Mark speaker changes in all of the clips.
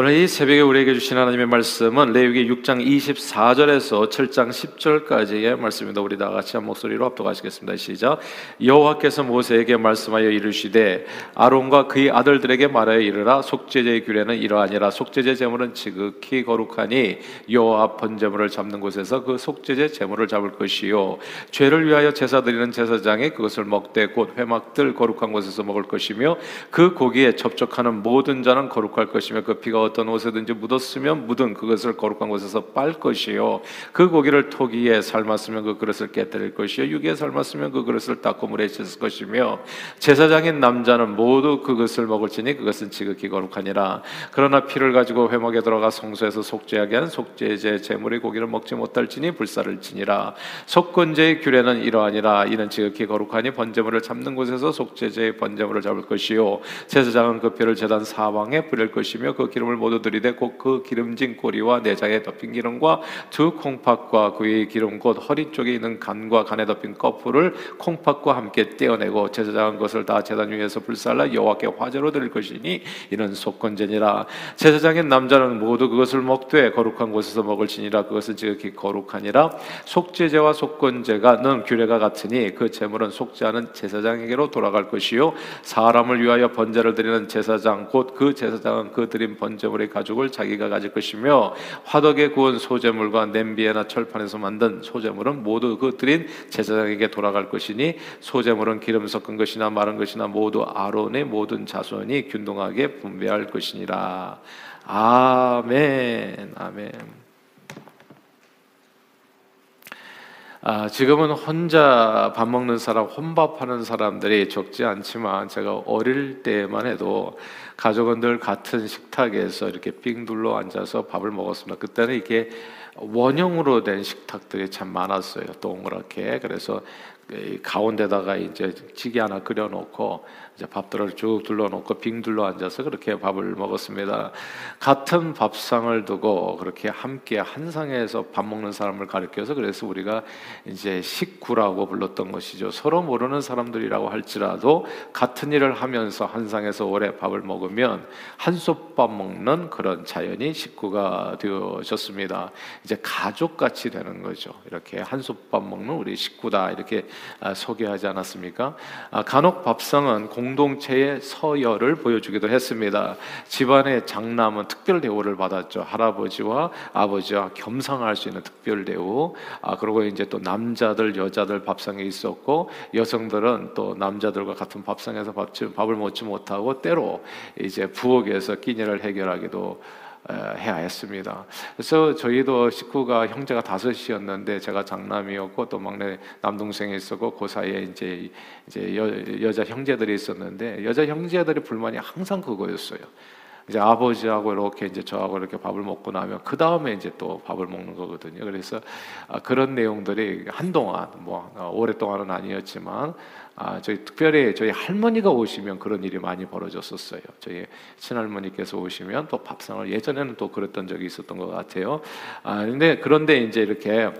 Speaker 1: 오늘 이 새벽에 우리에게 주신 하나님의 말씀은 레위기 6장 24절에서 7장 10절까지의 말씀입니다. 우리 다 같이 한 목소리로 합독하시겠습니다. 시작. 여호와께서 모세에게 말씀하여 이르시되 아론과 그의 아들들에게 말하여 이르라 속죄제의 규례는 이러하니라 속죄제 제물은 지극히 거룩하니 여호와 앞 번제물을 잡는 곳에서 그 속죄제 제물을 잡을 것이요 죄를 위하여 제사 드리는 제사장이 그것을 먹되 곧 회막들 거룩한 곳에서 먹을 것이며 그 고기에 접촉하는 모든 자는 거룩할 것이며 그 피가 어떤 옷에든지 묻었으면 묻은 그것을 거룩한 곳에서 빨 것이요. 그 고기를 토기에 삶았으면 그 그릇을 깨뜨릴 것이요. 육에 삶았으면 그 그릇을 닦고 물에 씻을 것이며 제사장인 남자는 모두 그것을 먹을지니 그것은 지극히 거룩하니라. 그러나 피를 가지고 회막에 들어가 성소에서 속죄하게 한 속죄제 제물의 고기를 먹지 못할지니 불사를 지니라. 속건제의 규례는 이러하니라. 이는 지극히 거룩하니 번제물을 잡는 곳에서 속죄제의 번제물을 잡을 것이요. 제사장은 그 피를 제단 사방에 뿌릴 것이며 그 기름을 모두 들이대 곧그 기름진 꼬리와 내장에 덮인 기름과 두 콩팥과 그의 기름 곧 허리 쪽에 있는 간과 간에 덮인 거풀을 콩팥과 함께 떼어내고 제사장은 것을 다 제단 위에서 불살라 여호와께 화제로 드릴 것이니 이는 속건제니라. 제사장인 남자는 모두 그것을 먹되 거룩한 곳에서 먹을지니라. 그것은 지극히 거룩하니라. 속죄제와 속건제가는 규례가 같으니 그 제물은 속죄하는 제사장에게로 돌아갈 것이요. 사람을 위하여 번제를 드리는 제사장 곧 그 제사장은 그 드린 번제 번제물의 가죽을 자기가 가질 것이며 화덕에 구운 소제물과 냄비에나 철판에서 만든 소제물은 모두 그 드린 제사장에게 돌아갈 것이니 소제물은 기름 섞은 것이나 마른 것이나 모두 아론의 모든 자손이 균등하게 분배할 것이니라. 아멘. 아멘. 아, 지금은 혼자 밥 먹는 사람, 혼밥하는 사람들이 적지 않지만 제가 어릴 때만 해도 가족은 늘 같은 식탁에서 이렇게 빙 둘러 앉아서 밥을 먹었습니다. 그때는 이게 원형으로 된 식탁들이 참 많았어요. 동그랗게. 그래서 가운데다가 이제 찌개 하나 끓여놓고 이제 밥들을 쭉 둘러놓고 빙 둘러 앉아서 그렇게 밥을 먹었습니다. 같은 밥상을 두고 그렇게 함께 한 상에서 밥 먹는 사람을 가리켜서 그래서 우리가 이제 식구라고 불렀던 것이죠. 서로 모르는 사람들이라고 할지라도 같은 일을 하면서 한 상에서 오래 밥을 먹으면 한솥밥 먹는 그런 자연이 식구가 되어졌습니다. 이제 가족같이 되는 거죠. 이렇게 한솥밥 먹는 우리 식구다 이렇게 아, 소개하지 않았습니까? 아, 간혹 밥상은 공 공동체의 서열을 보여주기도 했습니다. 집안의 장남은 특별 대우를 받았죠. 할아버지와 아버지와 겸상할 수 있는 특별 대우. 아 그리고 이제 또 남자들 여자들 밥상에 있었고 여성들은 또 남자들과 같은 밥상에서 밥, 밥을 먹지 못하고 때로 이제 부엌에서 끼니를 해결하기도 해야 했습니다. 그래서 저희도 식구가 형제가 다섯이었는데 제가 장남이었고 또 막내 남동생이 있었고 그 사이에 이제 이제 여, 여자 형제들이 있었는데 여자 형제들의 불만이 항상 그거였어요. 이제 아버지하고 이렇게 이제 저하고 이렇게 밥을 먹고 나면 그 다음에 이제 또 밥을 먹는 거거든요. 그래서 아, 그런 내용들이 한동안 뭐 어, 오랫동안은 아니었지만 아, 저희 특별히 저희 할머니가 오시면 그런 일이 많이 벌어졌었어요. 저희 친할머니께서 오시면 또 밥상을 예전에는 또 그랬던 적이 있었던 것 같아요. 아, 근데 그런데 이제 이렇게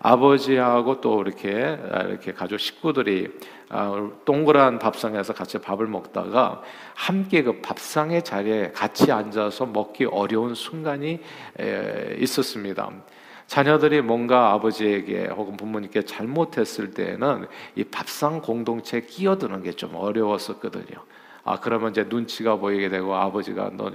Speaker 1: 아버지하고 또 이렇게 아, 이렇게 가족 식구들이 아, 동그란 밥상에서 같이 밥을 먹다가 함께 그 밥상의 자리에 같이 앉아서 먹기 어려운 순간이 에, 있었습니다. 자녀들이 뭔가 아버지에게 혹은 부모님께 잘못했을 때는 이 밥상 공동체에 끼어드는 게 좀 어려웠었거든요. 아 그러면 이제 눈치가 보이게 되고 아버지가 너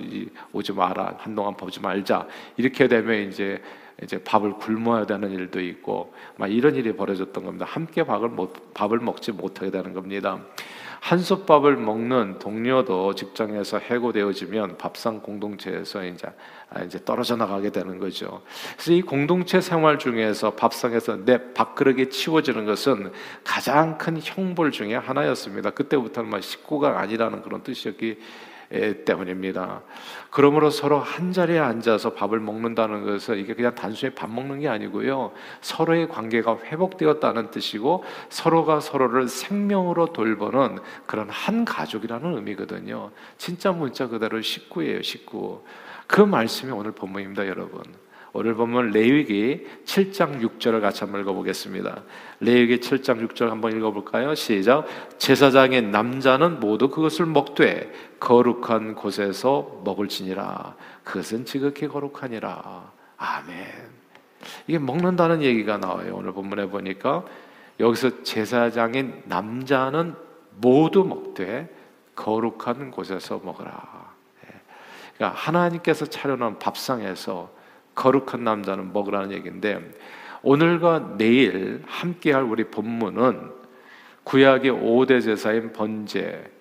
Speaker 1: 오지 마라 한동안 보지 말자 이렇게 되면 이제 이제 밥을 굶어야 되는 일도 있고 막 이런 일이 벌어졌던 겁니다. 함께 밥을 못, 밥을 먹지 못하게 되는 겁니다. 한솥밥을 먹는 동료도 직장에서 해고되어지면 밥상 공동체에서 이제 아, 이제 떨어져 나가게 되는 거죠. 그래서 이 공동체 생활 중에서 밥상에서 내 밥그릇이 치워지는 것은 가장 큰 형벌 중에 하나였습니다. 그때부터는 막 식구가 아니라는 그런 뜻이었기 때문입니다. 그러므로 서로 한 자리에 앉아서 밥을 먹는다는 것은 이게 그냥 단순히 밥 먹는 게 아니고요. 서로의 관계가 회복되었다는 뜻이고 서로가 서로를 생명으로 돌보는 그런 한 가족이라는 의미거든요. 진짜 문자 그대로 식구예요, 식구. 그 말씀이 오늘 본문입니다, 여러분. 오늘 보면 레위기 7장 6절을 같이 한번 읽어보겠습니다. 레위기 7장 6절 한번 읽어볼까요? 시작. 제사장의 남자는 모두 그것을 먹되 거룩한 곳에서 먹을지니라. 그것은 지극히 거룩하니라. 아멘. 이게 먹는다는 얘기가 나와요. 오늘 본문에 보니까 여기서 제사장인 남자는 모두 먹되 거룩한 곳에서 먹으라. 예. 그러니까 하나님께서 차려놓은 밥상에서 거룩한 남자는 먹으라는 얘기인데 오늘과 내일 함께할 우리 본문은 구약의 5대 제사인 번제,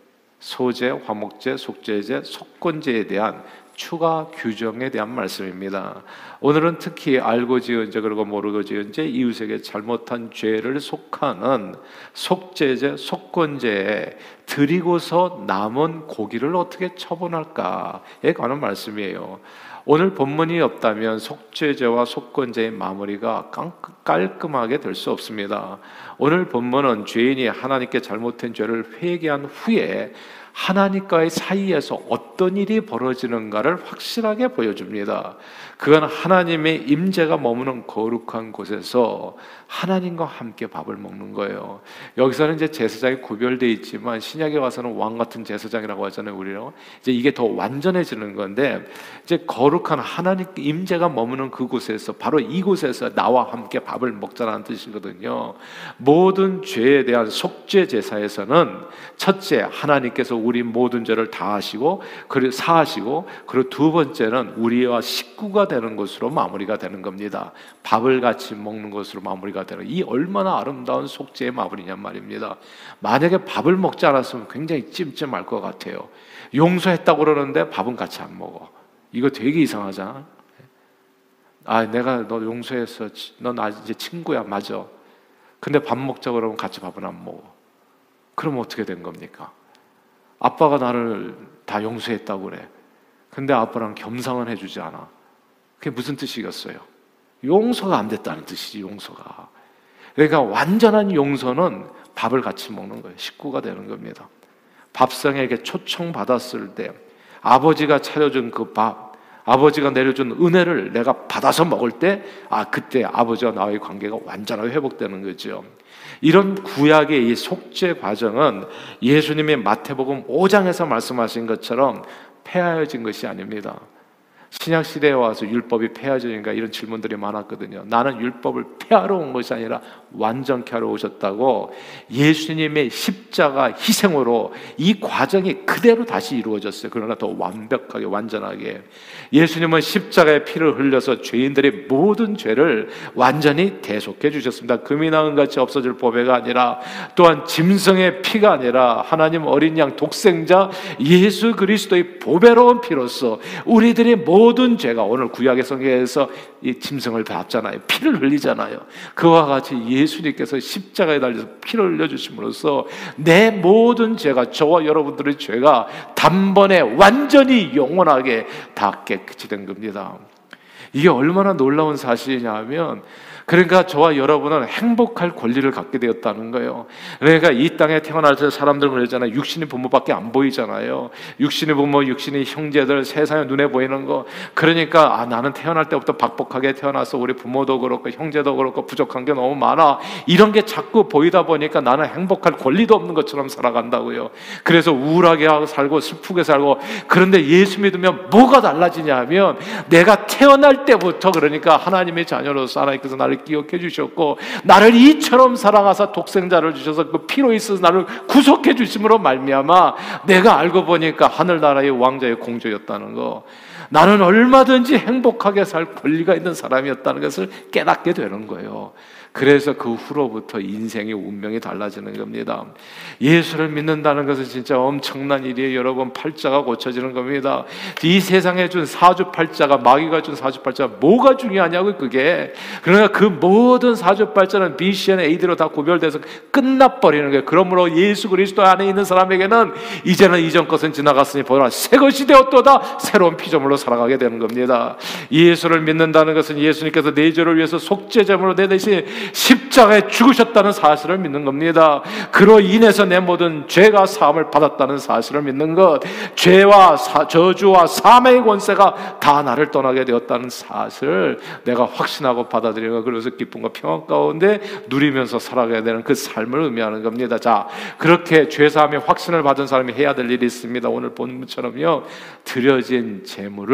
Speaker 1: 소제, 화목제, 속제제, 속건제에 대한 추가 규정에 대한 말씀입니다. 오늘은 특히 알고 지은 죄 그리고 모르고 지은 죄 이웃에게 잘못한 죄를 속하는 속죄제 속건제에 드리고서 남은 고기를 어떻게 처분할까에 관한 말씀이에요. 오늘 본문이 없다면 속죄제와 속건제의 마무리가 깔끔하게 될 수 없습니다. 오늘 본문은 죄인이 하나님께 잘못된 죄를 회개한 후에 하나님과의 사이에서 어떤 일이 벌어지는가를 확실하게 보여줍니다. 그건 하나님의 임재가 머무는 거룩한 곳에서 하나님과 함께 밥을 먹는 거예요. 여기서는 이제 제사장이 구별돼 있지만 신약에 와서는 왕 같은 제사장이라고 하잖아요. 우리는 이제 이게 더 완전해지는 건데 이제 거룩한 하나님 임재가 머무는 그곳에서 바로 이곳에서 나와 함께 밥을 먹자라는 뜻이거든요. 모든 죄에 대한 속죄 제사에서는 첫째 하나님께서 우리 모든 죄를 다 하시고 그리고 사하시고 그리고 두 번째는 우리와 식구가 되는 것으로 마무리가 되는 겁니다. 밥을 같이 먹는 것으로 마무리가 되는 이 얼마나 아름다운 속죄의 마무리냔 말입니다. 만약에 밥을 먹지 않았으면 굉장히 찜찜할 것 같아요. 용서했다고 그러는데 밥은 같이 안 먹어. 이거 되게 이상하잖아. 아, 내가 너 용서했어. 넌 이제 친구야. 맞아. 근데 밥 먹자 그러면 같이 밥은 안 먹어. 그럼 어떻게 된 겁니까? 아빠가 나를 다 용서했다고 그래. 근데 아빠랑 겸상은 해주지 않아. 그게 무슨 뜻이겠어요? 용서가 안 됐다는 뜻이지, 용서가. 그러니까 완전한 용서는 밥을 같이 먹는 거예요. 식구가 되는 겁니다. 밥상에게 초청받았을 때 아버지가 차려준 그 밥, 아버지가 내려준 은혜를 내가 받아서 먹을 때, 아, 그때 아버지와 나의 관계가 완전하게 회복되는 거죠. 이런 구약의 이 속죄 과정은 예수님의 마태복음 5장에서 말씀하신 것처럼 폐하여진 것이 아닙니다. 신약 시대에 와서 율법이 폐하지니까 이런 질문들이 많았거든요. 나는 율법을 폐하러 온 것이 아니라 완전케 하러 오셨다고 예수님의 십자가 희생으로 이 과정이 그대로 다시 이루어졌어요. 그러나 더 완벽하게 완전하게 예수님은 십자가의 피를 흘려서 죄인들의 모든 죄를 완전히 대속해 주셨습니다. 금이 나 은 같이 없어질 법회가 아니라 또한 짐승의 피가 아니라 하나님 어린 양 독생자 예수 그리스도의 보배로운 피로서 우리들의 모든 죄가 오늘 구약의 성경에서 이 짐승을 밟잖아요. 피를 흘리잖아요. 그와 같이 예 수님께서 십자가에 달려서 피를 흘려주심으로써 내 모든 죄가 저와 여러분들의 죄가 단번에 완전히 영원하게 다 깨끗이 된 겁니다. 이게 얼마나 놀라운 사실이냐 하면 그러니까 저와 여러분은 행복할 권리를 갖게 되었다는 거예요. 그러니까 이 땅에 태어날 때 사람들은 그러잖아요. 육신의 부모밖에 안 보이잖아요. 육신의 부모, 육신의 형제들, 세상에 눈에 보이는 거. 그러니까 아, 나는 태어날 때부터 박복하게 태어나서 우리 부모도 그렇고 형제도 그렇고 부족한 게 너무 많아. 이런 게 자꾸 보이다 보니까 나는 행복할 권리도 없는 것처럼 살아간다고요. 그래서 우울하게 하고 살고 슬프게 살고 그런데 예수 믿으면 뭐가 달라지냐 하면 내가 태어날 때부터 그러니까 하나님의 자녀로서 하나님께서 나를 기억해 주셨고 나를 이처럼 사랑하사 독생자를 주셔서 그 피로 있어서 나를 구속해 주심으로 말미암아 내가 알고 보니까 하늘나라의 왕자의 공주였다는 거 나는 얼마든지 행복하게 살 권리가 있는 사람이었다는 것을 깨닫게 되는 거예요. 그래서 그 후로부터 인생의 운명이 달라지는 겁니다. 예수를 믿는다는 것은 진짜 엄청난 일이에요. 여러분 팔자가 고쳐지는 겁니다. 이 세상에 준 사주팔자가 마귀가 준 사주팔자가 뭐가 중요하냐고 그게. 그러나 그 모든 사주팔자는 BCN AD로 다 구별돼서 끝나버리는 거예요. 그러므로 예수 그리스도 안에 있는 사람에게는 이제는 이전 것은 지나갔으니 보라 새 것이 되었도다 새로운 피조물로 살아가게 되는 겁니다. 예수를 믿는다는 것은 예수님께서 내 죄를 위해서 속죄제물로 내 대신 십자가에 죽으셨다는 사실을 믿는 겁니다. 그로 인해서 내 모든 죄가 사함을 받았다는 사실을 믿는 것, 죄와 사, 저주와 사매의 권세가 다 나를 떠나게 되었다는 사실을 내가 확신하고 받아들이는 것, 그래서 기쁨과 평안 가운데 누리면서 살아가야 되는 그 삶을 의미하는 겁니다. 자, 그렇게 죄사함의 확신을 받은 사람이 해야 될 일이 있습니다. 오늘 본문처럼요, 드려진 재물을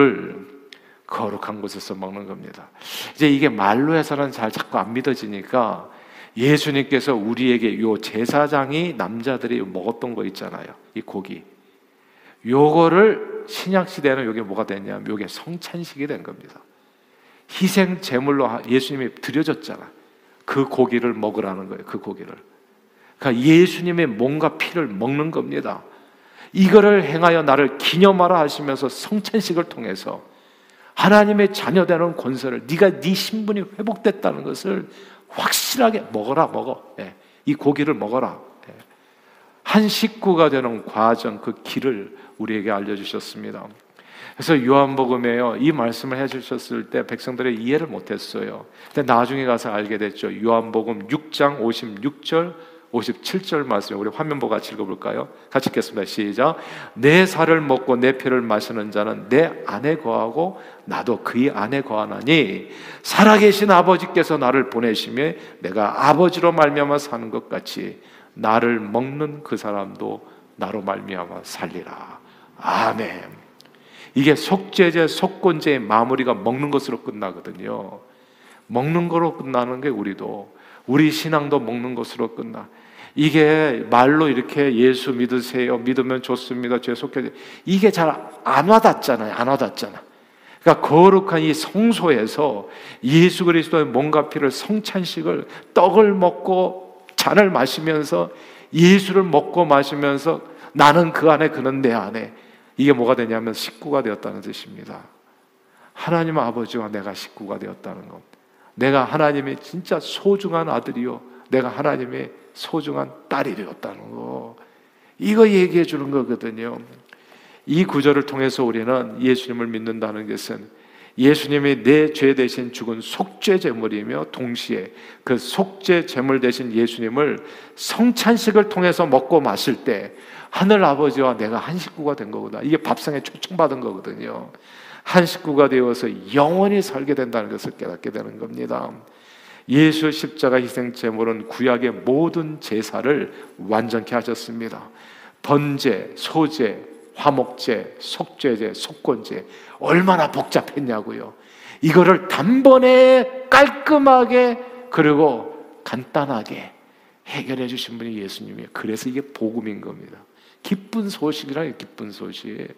Speaker 1: 거룩한 곳에서 먹는 겁니다. 이제 이게 말로 해서는 잘 자꾸 안 믿어지니까 예수님께서 우리에게 요 제사장이 남자들이 먹었던 거 있잖아요. 이 고기. 요거를 신약 시대는 요게 뭐가 됐냐면 요게 성찬식이 된 겁니다. 희생 제물로 예수님이 드려졌잖아. 그 고기를 먹으라는 거예요. 그 고기를. 그러니까 예수님의 몸과 피를 먹는 겁니다. 이거를 행하여 나를 기념하라 하시면서 성찬식을 통해서 하나님의 자녀되는 권세를 네가 네 신분이 회복됐다는 것을 확실하게 먹어라 먹어. 예. 이 고기를 먹어라. 예. 한 식구가 되는 과정 그 길을 우리에게 알려주셨습니다. 그래서 요한복음에요 이 말씀을 해주셨을 때 백성들이 이해를 못했어요. 근데 나중에 가서 알게 됐죠. 요한복음 6장 56절 57절 말씀 우리 화면 보고 같이 읽어볼까요? 같이 읽겠습니다. 시작. 내 살을 먹고 내 피를 마시는 자는 내 안에 거하고 나도 그의 안에 거하나니 살아계신 아버지께서 나를 보내심에 내가 아버지로 말미암아 사는 것 같이 나를 먹는 그 사람도 나로 말미암아 살리라. 아멘. 이게 속죄제, 속건제의 마무리가 먹는 것으로 끝나거든요. 먹는 거로 끝나는 게 우리도 우리 신앙도 먹는 것으로 끝나. 이게 말로 이렇게 예수 믿으세요. 믿으면 좋습니다. 죄 속해. 이게 잘 안 와닿잖아요. 안 와닿잖아. 그러니까 거룩한 이 성소에서 예수 그리스도의 몸과 피를 성찬식을 떡을 먹고 잔을 마시면서 예수를 먹고 마시면서 나는 그 안에 그는 내 안에 이게 뭐가 되냐면 식구가 되었다는 뜻입니다. 하나님 아버지와 내가 식구가 되었다는 것. 내가 하나님의 진짜 소중한 아들이요. 내가 하나님의 소중한 딸이 되었다는 거. 이거 얘기해 주는 거거든요. 이 구절을 통해서 우리는 예수님을 믿는다는 것은 예수님이 내 죄 대신 죽은 속죄 제물이며 동시에 그 속죄 제물 대신 예수님을 성찬식을 통해서 먹고 마실 때 하늘 아버지와 내가 한 식구가 된 거구나. 이게 밥상에 초청받은 거거든요. 한 식구가 되어서 영원히 살게 된다는 것을 깨닫게 되는 겁니다. 예수 십자가 희생 제물은 구약의 모든 제사를 완전케 하셨습니다. 번제, 소제, 화목제, 속죄제, 속건제 얼마나 복잡했냐고요. 이거를 단번에 깔끔하게 그리고 간단하게 해결해 주신 분이 예수님이에요. 그래서 이게 복음인 겁니다. 기쁜 소식이라 기쁜 소식.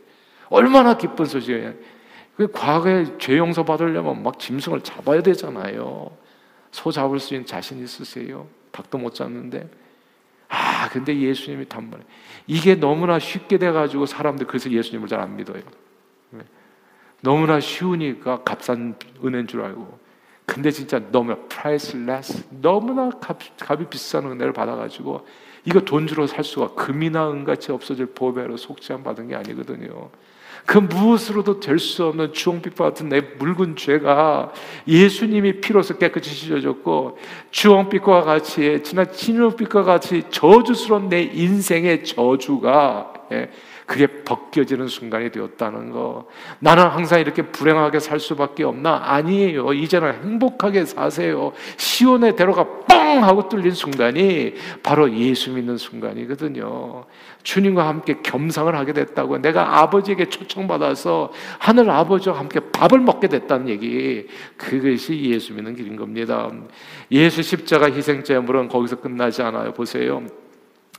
Speaker 1: 얼마나 기쁜 소식이에요. 그 과거에 죄 용서 받으려면 막 짐승을 잡아야 되잖아요. 소 잡을 수 있는 자신 있으세요? 닭도 못 잡는데. 아, 근데 예수님이 단번에. 이게 너무나 쉽게 돼가지고 사람들 그래서 예수님을 잘 안 믿어요. 너무나 쉬우니까 값싼 은혜인 줄 알고. 근데 진짜 너무 priceless, 너무나 값, 값이 비싼 은혜를 받아가지고 이거 돈 주러 살 수가 금이나 은같이 없어질 보배로 속죄함 받은 게 아니거든요. 그 무엇으로도 될 수 없는 주홍빛과 같은 내 묽은 죄가 예수님이 피로서 깨끗이 씻어졌고 주홍빛과 같이 지난 진홍빛과 같이 저주스러운 내 인생의 저주가 예, 그게 벗겨지는 순간이 되었다는 거. 나는 항상 이렇게 불행하게 살 수밖에 없나? 아니에요. 이제는 행복하게 사세요. 시온의 대로가 뻥 하고 뚫린 순간이 바로 예수 믿는 순간이거든요. 주님과 함께 겸상을 하게 됐다고. 내가 아버지에게 초청받아서 하늘 아버지와 함께 밥을 먹게 됐다는 얘기. 그것이 예수 믿는 길인 겁니다. 예수 십자가 희생제물은 거기서 끝나지 않아요. 보세요.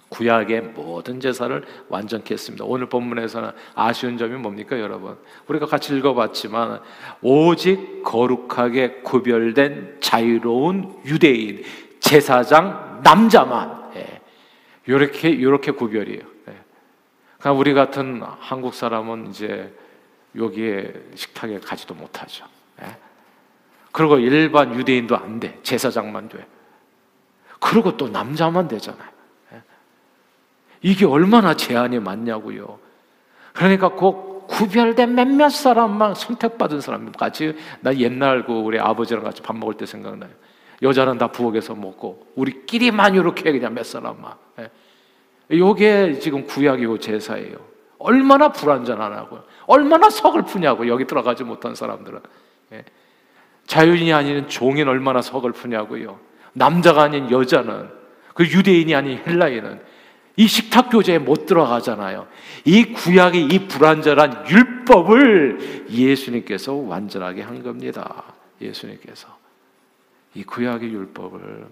Speaker 1: 구약의 모든 제사를 완전케 했습니다. 오늘 본문에서는 아쉬운 점이 뭡니까, 여러분? 우리가 같이 읽어봤지만 오직 거룩하게 구별된 자유로운 유대인 제사장 남자만 이렇게 예. 이렇게 구별이에요. 예. 그러니까 우리 같은 한국 사람은 이제 여기에 식탁에 가지도 못하죠. 예. 그리고 일반 유대인도 안 돼. 제사장만 돼. 그리고 또 남자만 되잖아요. 이게 얼마나 제한이 많냐고요. 그러니까 꼭 구별된 몇몇 사람만 선택받은 사람같이 나 옛날 그 우리 아버지랑 같이 밥 먹을 때 생각나요. 여자는 다 부엌에서 먹고 우리끼리만 이렇게 그냥 몇 사람만. 예. 요게 지금 구약이고 제사예요. 얼마나 불안전하냐고요. 얼마나 서글프냐고 여기 들어가지 못한 사람들은. 예. 자유인이 아닌 종인 얼마나 서글프냐고요. 남자가 아닌 여자는 그 유대인이 아닌 헬라인은 이 식탁 교제에 못 들어가잖아요. 이 구약의 이 불완전한 율법을 예수님께서 완전하게 한 겁니다. 예수님께서 이 구약의 율법을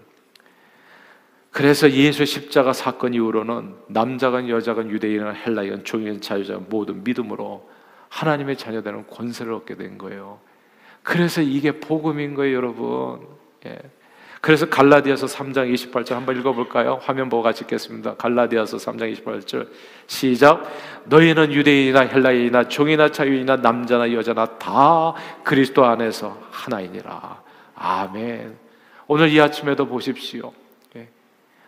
Speaker 1: 그래서 예수 십자가 사건 이후로는 남자건 여자건 유대인은 헬라인 종인 자유자 모든 믿음으로 하나님의 자녀되는 권세를 얻게 된 거예요. 그래서 이게 복음인 거예요, 여러분. 예. 그래서 갈라디아서 3장 28절 한번 읽어볼까요? 화면 보고 같이 읽겠습니다. 갈라디아서 3장 28절 시작. 너희는 유대인이나 헬라인이나 종이나 자유인이나 남자나 여자나 다 그리스도 안에서 하나이니라. 아멘. 오늘 이 아침에도 보십시오. 예.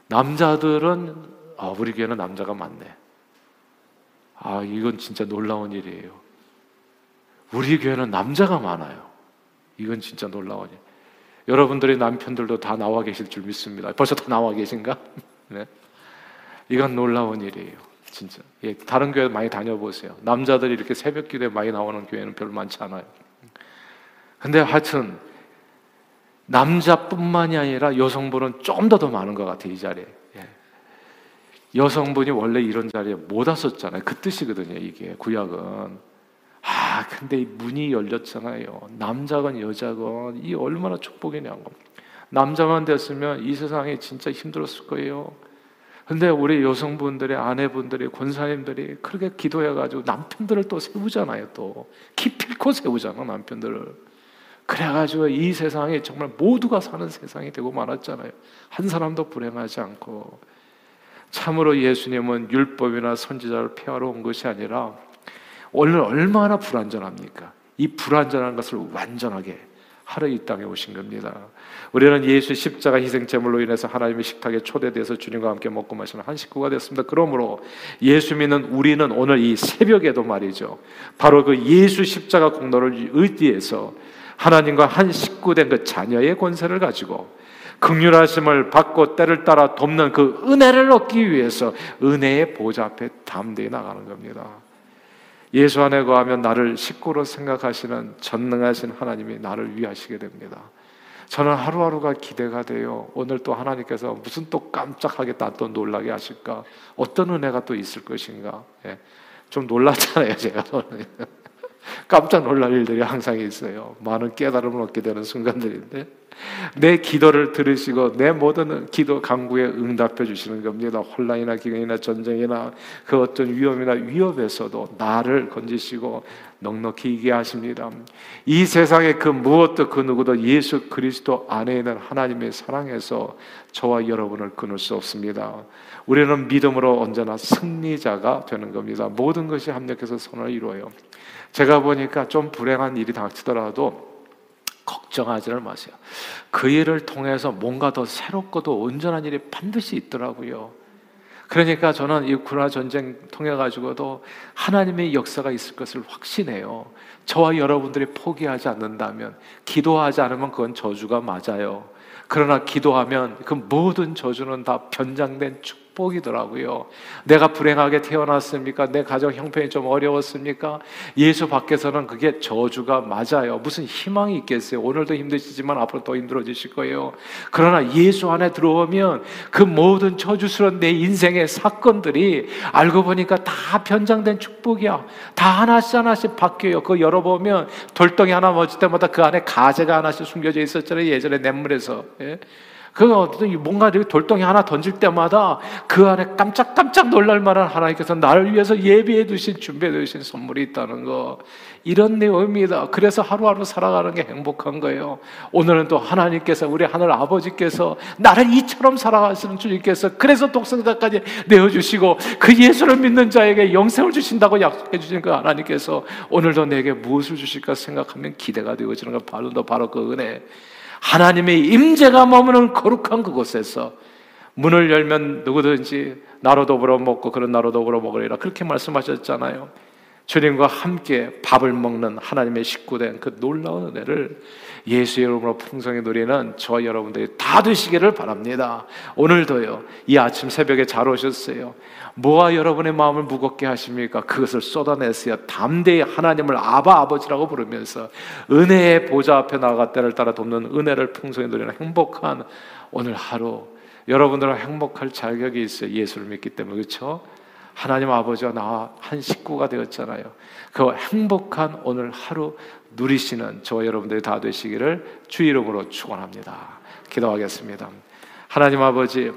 Speaker 1: 남자들은 아, 우리 교회는 남자가 많네. 아, 이건 진짜 놀라운 일이에요. 우리 교회는 남자가 많아요. 이건 진짜 놀라운 일. 여러분들의 남편들도 다 나와 계실 줄 믿습니다. 벌써 다 나와 계신가? 네. 이건 놀라운 일이에요. 진짜. 예, 다른 교회 많이 다녀보세요. 남자들이 이렇게 새벽 기도에 많이 나오는 교회는 별로 많지 않아요. 근데 하여튼, 남자뿐만이 아니라 여성분은 좀 더 더 많은 것 같아요, 이 자리에. 예. 여성분이 원래 이런 자리에 못 왔었잖아요. 그 뜻이거든요, 이게. 구약은. 아, 근데 이 문이 열렸잖아요. 남자건 여자건 이 얼마나 축복이냐고. 남자만 됐으면 이 세상이 진짜 힘들었을 거예요. 근데 우리 여성분들의 아내분들이 권사님들이 그렇게 기도해가지고 남편들을 또 세우잖아요. 또 기필코 세우잖아 남편들을. 그래가지고 이 세상이 정말 모두가 사는 세상이 되고 말았잖아요. 한 사람도 불행하지 않고 참으로 예수님은 율법이나 선지자를 폐하러 온 것이 아니라 오늘 얼마나 불완전합니까? 이 불완전한 것을 완전하게 하러 이 땅에 오신 겁니다. 우리는 예수 십자가 희생 제물로 인해서 하나님의 식탁에 초대돼서 주님과 함께 먹고 마시는 한 식구가 됐습니다. 그러므로 예수 믿는 우리는 오늘 이 새벽에도 말이죠. 바로 그 예수 십자가 공로를 의지해서 하나님과 한 식구 된 그 자녀의 권세를 가지고 극률하심을 받고 때를 따라 돕는 그 은혜를 얻기 위해서 은혜의 보좌 앞에 담대히 나가는 겁니다. 예수 안에 거하면 나를 식구로 생각하시는 전능하신 하나님이 나를 위하시게 됩니다. 저는 하루하루가 기대가 돼요. 오늘 또 하나님께서 무슨 또 깜짝하게 나또 놀라게 하실까? 어떤 은혜가 또 있을 것인가? 예. 좀 놀랐잖아요, 제가. 깜짝 놀랄 일들이 항상 있어요. 많은 깨달음을 얻게 되는 순간들인데 내 기도를 들으시고 내 모든 기도 강구에 응답해 주시는 겁니다. 혼란이나 기근이나 전쟁이나 그 어떤 위험이나 위협에서도 나를 건지시고 넉넉히 이게 하십니다. 이 세상의 그 무엇도 그 누구도 예수 그리스도 안에 있는 하나님의 사랑에서 저와 여러분을 끊을 수 없습니다. 우리는 믿음으로 언제나 승리자가 되는 겁니다. 모든 것이 합력해서 선을 이루어요. 제가 보니까 좀 불행한 일이 닥치더라도 걱정하지를 마세요. 그 일을 통해서 뭔가 더 새롭고도 온전한 일이 반드시 있더라고요. 그러니까 저는 이 우크라 전쟁 통해 가지고도 하나님의 역사가 있을 것을 확신해요. 저와 여러분들이 포기하지 않는다면, 기도하지 않으면 그건 저주가 맞아요. 그러나 기도하면 그 모든 저주는 다 변장된 축 축복이더라고요. 내가 불행하게 태어났습니까? 내 가정 형편이 좀 어려웠습니까? 예수 밖에서는 그게 저주가 맞아요. 무슨 희망이 있겠어요? 오늘도 힘드시지만 앞으로 더 힘들어지실 거예요. 그러나 예수 안에 들어오면 그 모든 저주스러운 내 인생의 사건들이 알고 보니까 다 변장된 축복이야. 다 하나씩 하나씩 바뀌어요. 그거 열어보면 돌덩이 하나 맞을 때마다 그 안에 가재가 하나씩 숨겨져 있었잖아요. 예전에 냇물에서. 예? 그 어떤 뭔가 돌덩이 하나 던질 때마다 그 안에 깜짝깜짝 놀랄 만한 하나님께서 나를 위해서 예비해 두신 준비해 두신 선물이 있다는 거 이런 내용입니다. 그래서 하루하루 살아가는 게 행복한 거예요. 오늘은 또 하나님께서 우리 하늘 아버지께서 나를 이처럼 살아가시는 주님께서 그래서 독생자까지 내어 주시고 그 예수를 믿는 자에게 영생을 주신다고 약속해 주신 그 하나님께서 오늘도 내게 무엇을 주실까 생각하면 기대가 되어지는 것 바로 바로 그 은혜. 하나님의 임재가 머무는 거룩한 그곳에서 문을 열면 누구든지 나로 더불어 먹고 그런 나로 더불어 먹으리라 그렇게 말씀하셨잖아요. 주님과 함께 밥을 먹는 하나님의 식구된 그 놀라운 은혜를 예수 이름으로 풍성히 누리는 저 여러분들이 다 되시기를 바랍니다. 오늘도요, 이 아침 새벽에 잘 오셨어요. 뭐가 여러분의 마음을 무겁게 하십니까? 그것을 쏟아내세요. 담대히 하나님을 아바 아버지라고 부르면서 은혜의 보좌 앞에 나아가 때를 따라 돕는 은혜를 풍성히 누리는 행복한 오늘 하루 여러분들은 행복할 자격이 있어요. 예수를 믿기 때문에 그렇죠? 하나님 아버지와 나와 한 식구가 되었잖아요. 그 행복한 오늘 하루 누리시는 저 여러분들이 다 되시기를 주 이름으로 축원합니다. 기도하겠습니다. 하나님 아버지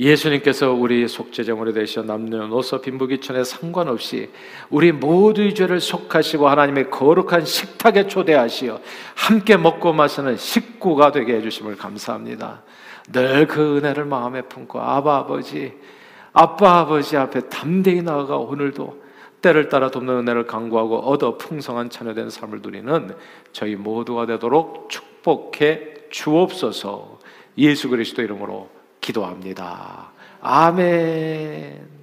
Speaker 1: 예수님께서 우리 속죄정으로 되셔 남녀노소 빈부귀천에 상관없이 우리 모두의 죄를 속하시고 하나님의 거룩한 식탁에 초대하시어 함께 먹고 마시는 식구가 되게 해주심을 감사합니다. 늘 그 은혜를 마음에 품고 아바 아버지 아빠 아버지 앞에 담대히 나아가 오늘도 때를 따라 돕는 은혜를 강구하고 얻어 풍성한 자녀된 삶을 누리는 저희 모두가 되도록 축복해 주옵소서 예수 그리스도 이름으로 기도합니다. 아멘.